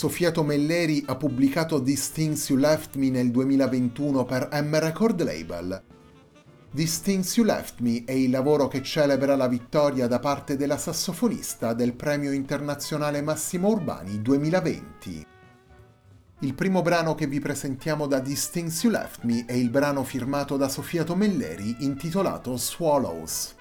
Sofia Tomelleri ha pubblicato These Things You Left Me nel 2021 per M Record Label. These Things You Left Me è il lavoro che celebra la vittoria da parte della sassofonista del Premio Internazionale Massimo Urbani 2020. Il primo brano che vi presentiamo da These Things You Left Me è il brano firmato da Sofia Tomelleri intitolato Swallows.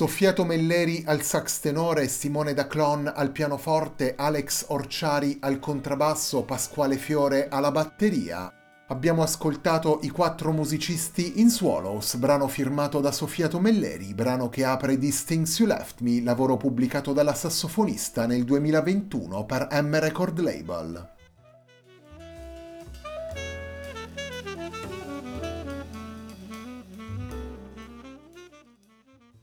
Soffiato Melleri al sax tenore, Simone Daclon al pianoforte, Alex Orciari al contrabbasso, Pasquale Fiore alla batteria. Abbiamo ascoltato I quattro musicisti in Swallows, brano firmato da Soffiato Melleri, brano che apre These You Left Me, lavoro pubblicato dalla sassofonista nel 2021 per M Record Label.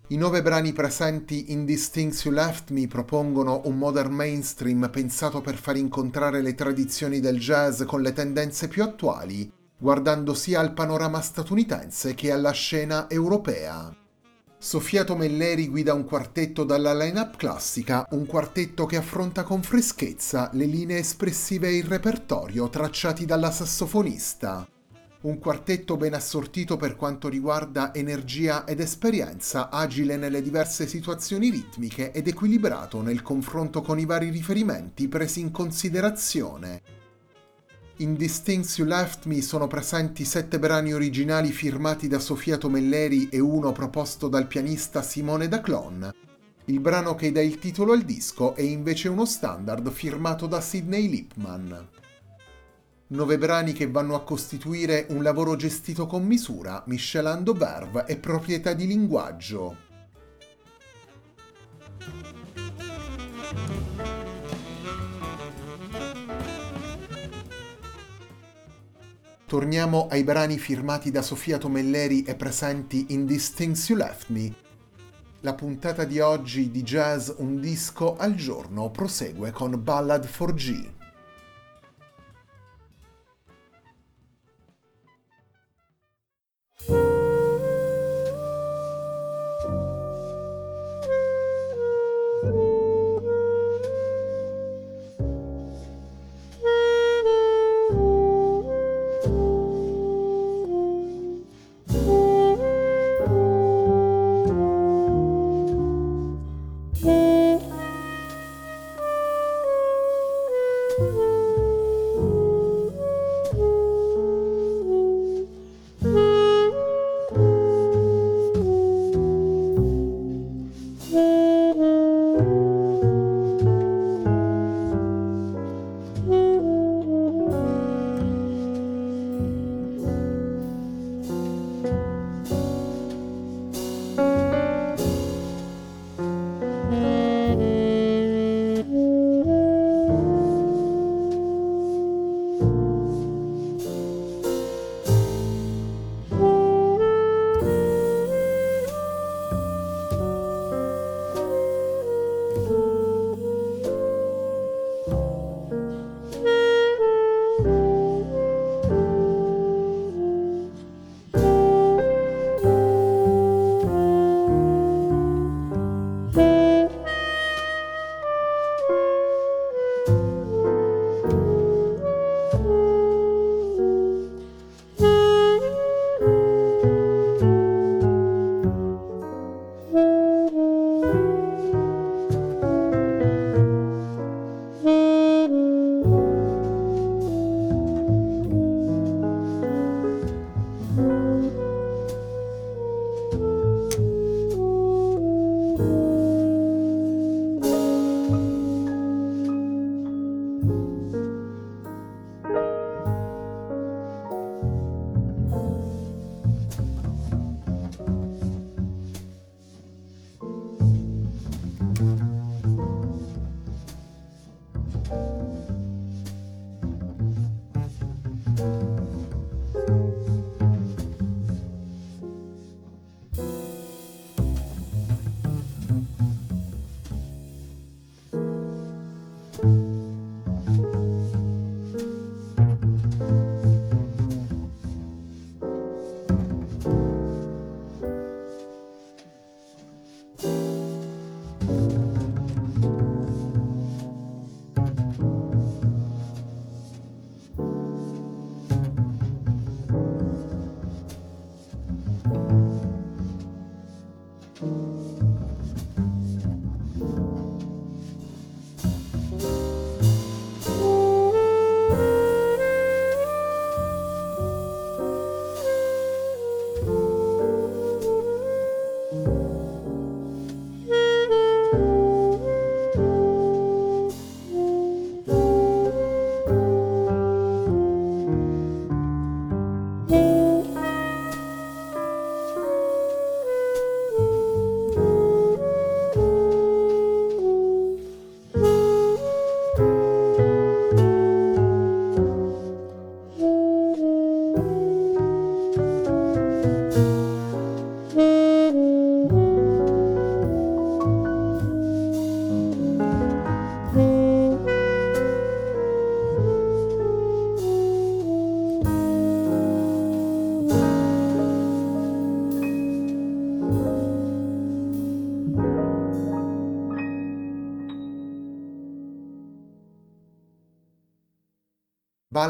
I nove brani presenti in These Things You Left Me propongono un modern mainstream pensato per far incontrare le tradizioni del jazz con le tendenze più attuali, guardando sia al panorama statunitense che alla scena europea. Sofiato Melleri guida un quartetto dalla line-up classica, un quartetto che affronta con freschezza le linee espressive e il repertorio tracciati dalla sassofonista un quartetto ben assortito per quanto riguarda energia ed esperienza, agile nelle diverse situazioni ritmiche ed equilibrato nel confronto con i vari riferimenti presi in considerazione. In These Things You Left Me sono presenti sette brani originali firmati da Sofia Tomelleri e uno proposto dal pianista Simone Daclon. Il brano che dà il titolo al disco è invece uno standard firmato da Sidney Lipman. Nove brani che vanno a costituire un lavoro gestito con misura, miscelando verve e proprietà di linguaggio. Torniamo ai brani firmati da Sofia Tomelleri e presenti in These Things You Left Me. La puntata di oggi di Jazz Un disco al giorno prosegue con Ballad for G.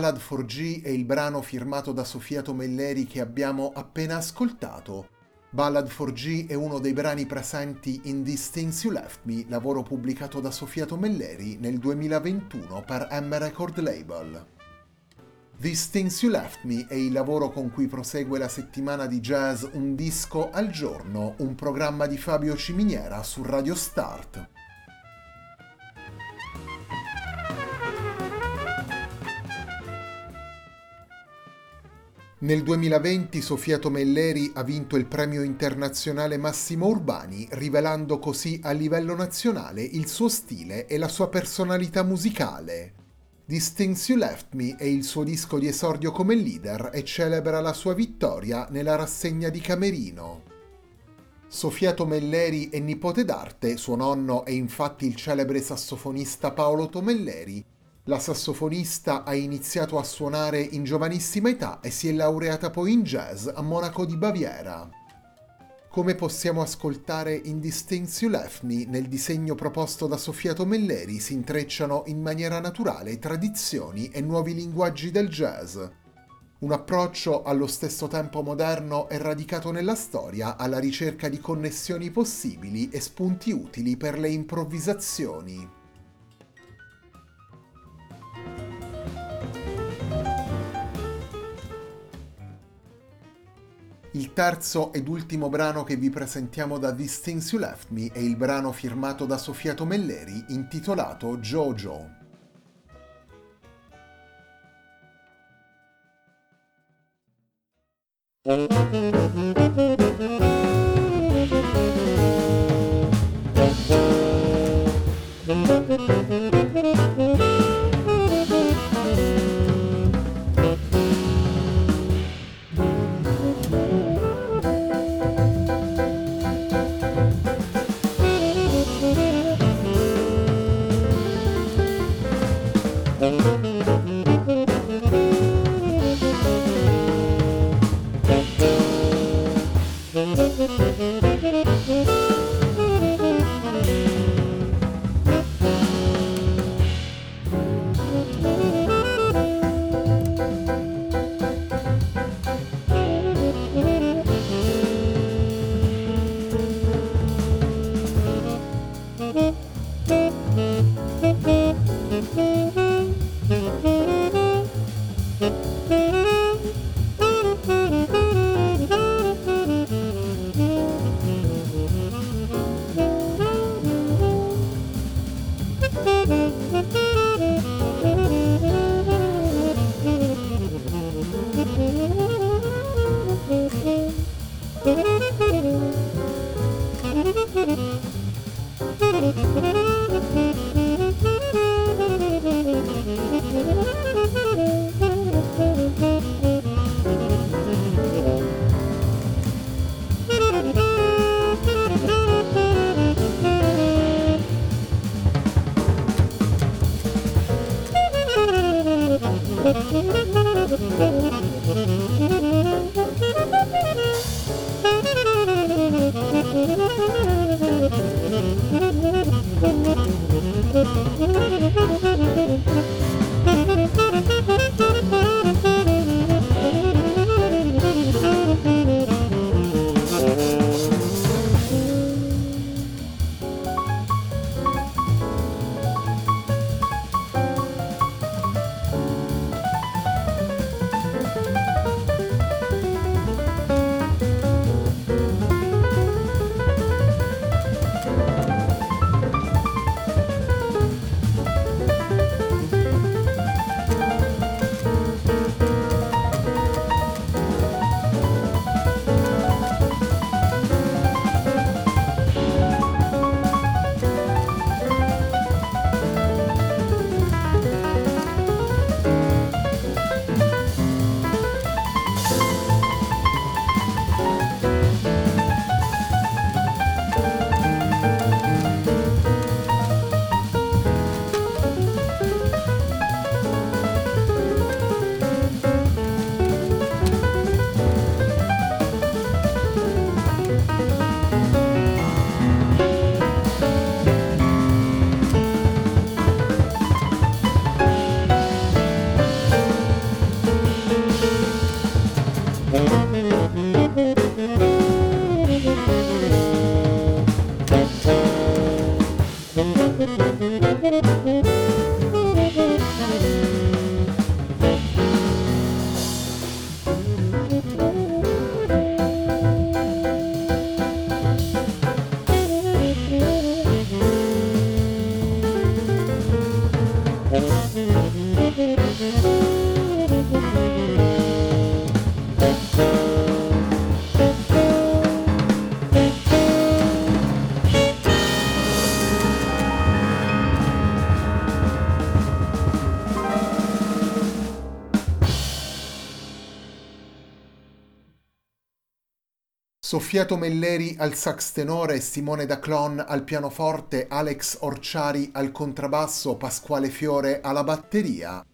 Ballad for G è il brano firmato da Sofia Tomelleri che abbiamo appena ascoltato. Ballad for G è uno dei brani presenti in These Things You Left Me, lavoro pubblicato da Sofia Tomelleri nel 2021 per M Record Label. These Things You Left Me è il lavoro con cui prosegue la settimana di jazz Un disco al giorno, un programma di Fabio Ciminiera su Radio Start. Nel 2020 Sofia Tomelleri ha vinto il premio internazionale Massimo Urbani, rivelando così a livello nazionale il suo stile e la sua personalità musicale. This Things You Left Me è il suo disco di esordio come leader e celebra la sua vittoria nella rassegna di Camerino. Sofia Tomelleri è nipote d'arte, suo nonno è infatti il celebre sassofonista Paolo Tomelleri, la sassofonista ha iniziato a suonare in giovanissima età e si è laureata poi in jazz a Monaco di Baviera. Come possiamo ascoltare in Things You Left Me, nel disegno proposto da Sofia Tomelleri si intrecciano in maniera naturale tradizioni e nuovi linguaggi del jazz. Un approccio allo stesso tempo moderno e radicato nella storia alla ricerca di connessioni possibili e spunti utili per le improvvisazioni. Il terzo ed ultimo brano che vi presentiamo da These Things You Left Me è il brano firmato da Sofia Tomelleri intitolato Jojo. Soffiato Melleri al sax tenore, Simone Daclon al pianoforte, Alex Orciari al contrabbasso, Pasquale Fiore alla batteria.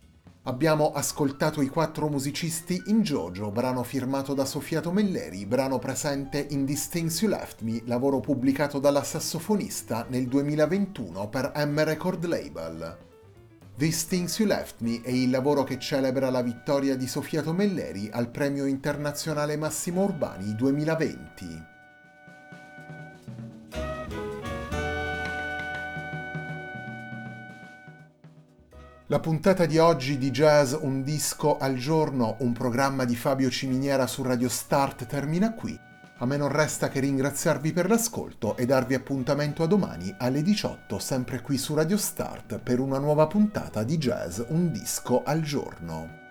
Abbiamo ascoltato i quattro musicisti in Jojo, brano firmato da Soffiato Melleri, brano presente in These Things You Left Me, lavoro pubblicato dalla sassofonista nel 2021 per M Record Label. These Things You Left Me è il lavoro che celebra la vittoria di Sofia Tomelleri al Premio Internazionale Massimo Urbani 2020. La puntata di oggi di Jazz Un disco al giorno, un programma di Fabio Ciminiera su Radio Start termina qui. A me non resta che ringraziarvi per l'ascolto e darvi appuntamento a domani alle 18 sempre qui su Radio Start per una nuova puntata di Jazz Un disco al giorno.